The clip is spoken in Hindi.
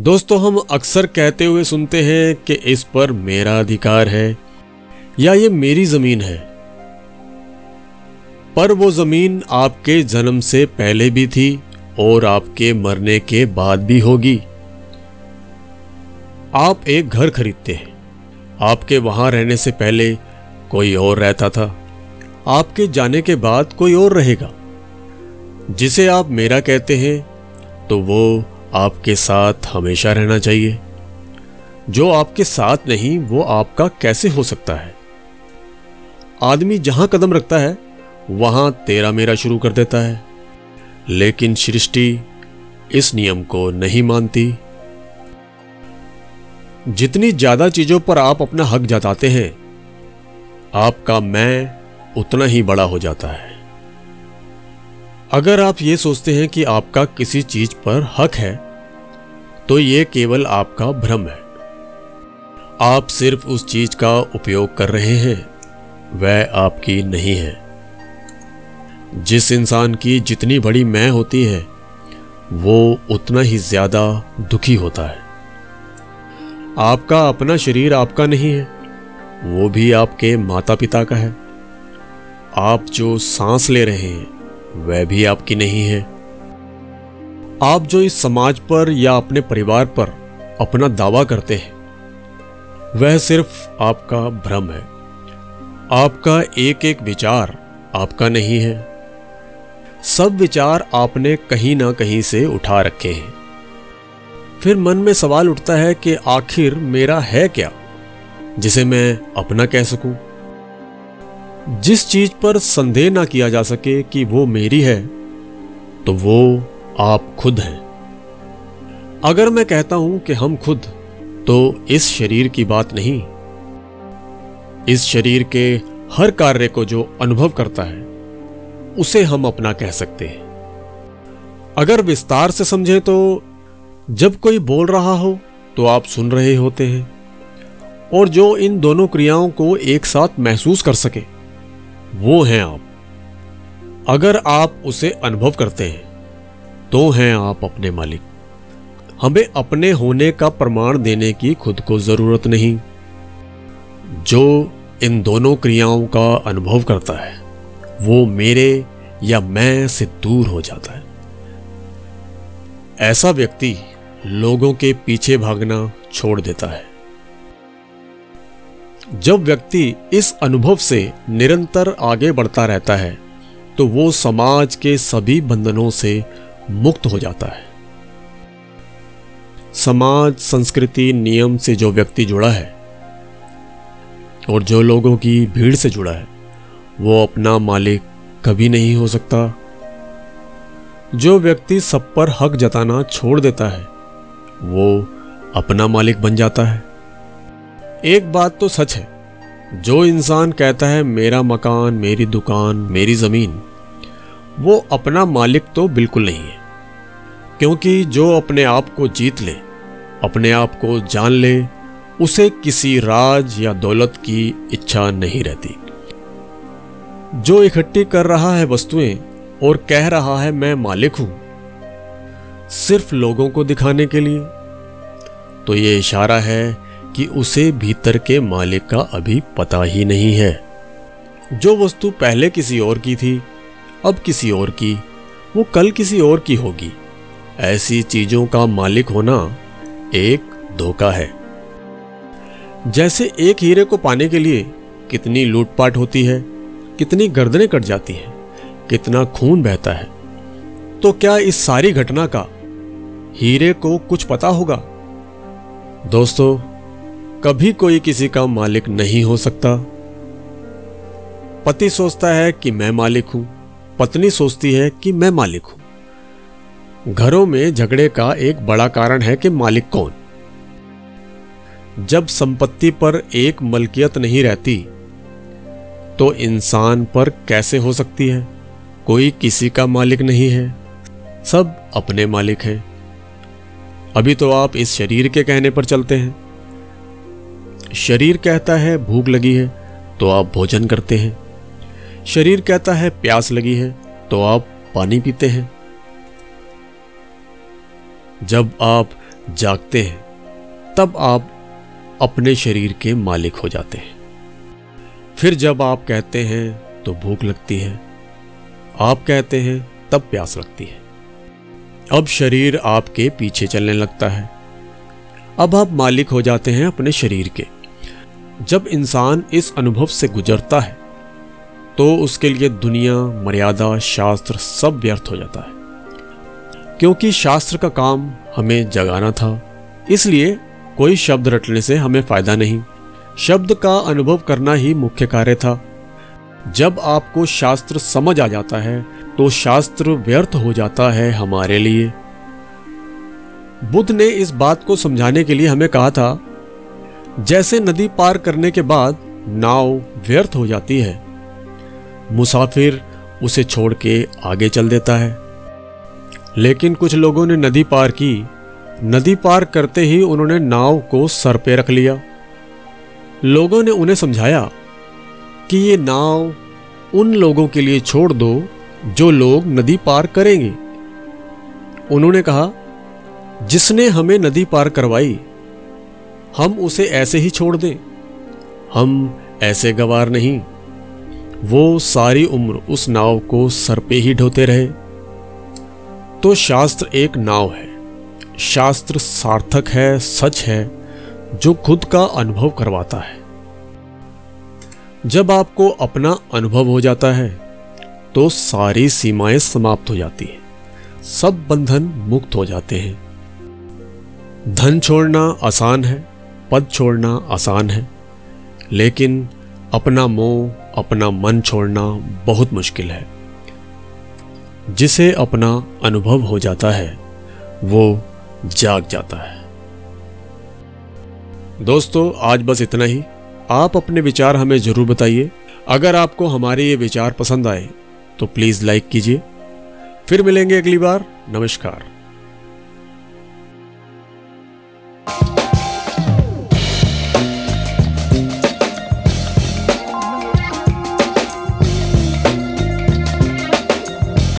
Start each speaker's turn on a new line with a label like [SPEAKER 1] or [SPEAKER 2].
[SPEAKER 1] दोस्तों, हम अक्सर कहते हुए सुनते हैं कि इस पर मेरा अधिकार है या ये मेरी ज़मीन है। पर वो ज़मीन आपके जन्म से पहले भी थी और आपके मरने के बाद भी होगी। आप एक घर खरीदते हैं। आपके वहाँ रहने से पहले कोई और रहता था। आपके जाने के बाद कोई और रहेगा। जिसे आप मेरा कहते हैं तो वो आपके साथ हमेशा रहना चाहिए। जो आपके साथ नहीं, वो आपका कैसे हो सकता है? आदमी जहाँ कदम रखता है, वहाँ तेरा मेरा शुरू कर देता है। लेकिन सृष्टि इस नियम को नहीं मानती। जितनी ज़्यादा चीज़ों पर आप अपना हक जताते हैं, आपका मैं उतना ही बड़ा हो जाता है। अगर आप ये सोचते हैं कि आपका किसी चीज़ पर हक है तो ये केवल आपका भ्रम है। आप सिर्फ़ उस चीज़ का उपयोग कर रहे हैं, वह आपकी नहीं है। जिस इंसान की जितनी बड़ी मैं होती है, वो उतना ही ज़्यादा दुखी होता है। आपका अपना शरीर आपका नहीं है, वो भी आपके माता पिता का है। आप जो सांस ले रहे हैं, वह भी आपकी नहीं है। आप जो इस समाज पर या अपने परिवार पर अपना दावा करते हैं, वह सिर्फ़ आपका भ्रम है। आपका एक एक विचार आपका नहीं है। सब विचार आपने कहीं ना कहीं से उठा रखे हैं। फिर मन में सवाल उठता है कि आखिर मेरा है क्या, जिसे मैं अपना कह सकूँ? जिस चीज़ पर संदेह ना किया जा सके कि वो मेरी है तो वो आप खुद हैं। अगर मैं कहता हूँ कि हम खुद तो इस शरीर की बात नहीं। इस शरीर के हर कार्य को जो अनुभव करता है, उसे हम अपना कह सकते हैं। अगर विस्तार से समझें तो जब कोई बोल रहा हो तो आप सुन रहे होते हैं, और जो इन दोनों क्रियाओं को एक साथ महसूस कर सके, वो हैं आप। अगर आप उसे अनुभव करते हैं तो हैं आप अपने मालिक। हमें अपने होने का प्रमाण देने की खुद को ज़रूरत नहीं। जो इन दोनों क्रियाओं का अनुभव करता है, वो मेरे या मैं से दूर हो जाता है। ऐसा व्यक्ति लोगों के पीछे भागना छोड़ देता है। जब व्यक्ति इस अनुभव से निरंतर आगे बढ़ता रहता है तो वो समाज के सभी बंधनों से मुक्त हो जाता है। समाज, संस्कृति, नियम से जो व्यक्ति जुड़ा है और जो लोगों की भीड़ से जुड़ा है, वो अपना मालिक कभी नहीं हो सकता। जो व्यक्ति सब पर हक जताना छोड़ देता है, वो अपना मालिक बन जाता है। एक बात तो सच है, जो इंसान कहता है, मेरा मकान, मेरी दुकान, मेरी ज़मीन वो अपना मालिक तो बिल्कुल नहीं है। क्योंकि जो अपने आप को जीत ले, अपने आप को जान ले, उसे किसी राज या दौलत की इच्छा नहीं रहती। जो इकट्ठी कर रहा है वस्तुएँ और कह रहा है मैं मालिक हूँ, सिर्फ़ लोगों को दिखाने के लिए तो ये इशारा है कि उसे भीतर के मालिक का अभी पता ही नहीं है। जो वस्तु पहले किसी और की थी अब किसी और की, वो कल किसी और की होगी। ऐसी चीज़ों का मालिक होना एक धोखा है। जैसे एक हीरे को पाने के लिए कितनी लूटपाट होती है, कितनी गर्दनें कट जाती हैं, कितना खून बहता है तो क्या इस सारी घटना का हीरे को कुछ पता होगा? दोस्तों, कभी कोई किसी का मालिक नहीं हो सकता। पति सोचता है कि मैं मालिक हूँ पत्नी सोचती है कि मैं मालिक हूँ। घरों में झगड़े का एक बड़ा कारण है कि मालिक कौन। जब संपत्ति पर एक मलकियत नहीं रहती तो इंसान पर कैसे हो सकती है? कोई किसी का मालिक नहीं है, सब अपने मालिक हैं। अभी तो आप इस शरीर के कहने पर चलते हैं। शरीर कहता है, भूख लगी है तो आप भोजन करते हैं। शरीर कहता है, प्यास लगी है तो आप पानी पीते हैं। जब आप जागते हैं, तब आप अपने शरीर के मालिक हो जाते हैं। फिर जब आप कहते हैं तो भूख लगती है, आप कहते हैं, तब प्यास लगती है। अब शरीर आपके पीछे चलने लगता है। अब आप मालिक हो जाते हैं अपने शरीर के। जब इंसान इस अनुभव से गुजरता है तो उसके लिए दुनिया, मर्यादा, शास्त्र सब व्यर्थ हो जाता है। क्योंकि शास्त्र का काम हमें जगाना था, इसलिए कोई शब्द रटने से हमें फ़ायदा नहीं। शब्द का अनुभव करना ही मुख्य कार्य था। जब आपको शास्त्र समझ आ जाता है तो शास्त्र व्यर्थ हो जाता है हमारे लिए। बुद्ध ने इस बात को समझाने के लिए हमें कहा था, जैसे नदी पार करने के बाद नाव व्यर्थ हो जाती है मुसाफिर उसे छोड़ के आगे चल देता है। लेकिन कुछ लोगों ने नदी पार की। नदी पार करते ही उन्होंने नाव को सर पे रख लिया। लोगों ने उन्हें समझाया कि ये नाव उन लोगों के लिए छोड़ दो जो लोग नदी पार करेंगे। उन्होंने कहा, जिसने हमें नदी पार करवाई, हम उसे ऐसे ही छोड़ दें। हम ऐसे गवार नहीं। वो सारी उम्र उस नाव को सर पे ही ढोते रहे। तो शास्त्र एक नाव है। शास्त्र सार्थक है, सच है, जो खुद का अनुभव करवाता है। जब आपको अपना अनुभव हो जाता है तो सारी सीमाएँ समाप्त हो जाती हैं। सब बंधन मुक्त हो जाते हैं। धन छोड़ना आसान है, पद छोड़ना आसान है। लेकिन अपना मोह अपना मन छोड़ना बहुत मुश्किल है। जिसे अपना अनुभव हो जाता है, वो जाग जाता है। दोस्तों, आज बस इतना ही। आप अपने विचार हमें ज़रूर बताइए। अगर आपको हमारे ये विचार पसंद आए तो प्लीज़ लाइक कीजिए। फिर मिलेंगे अगली बार। नमस्कार।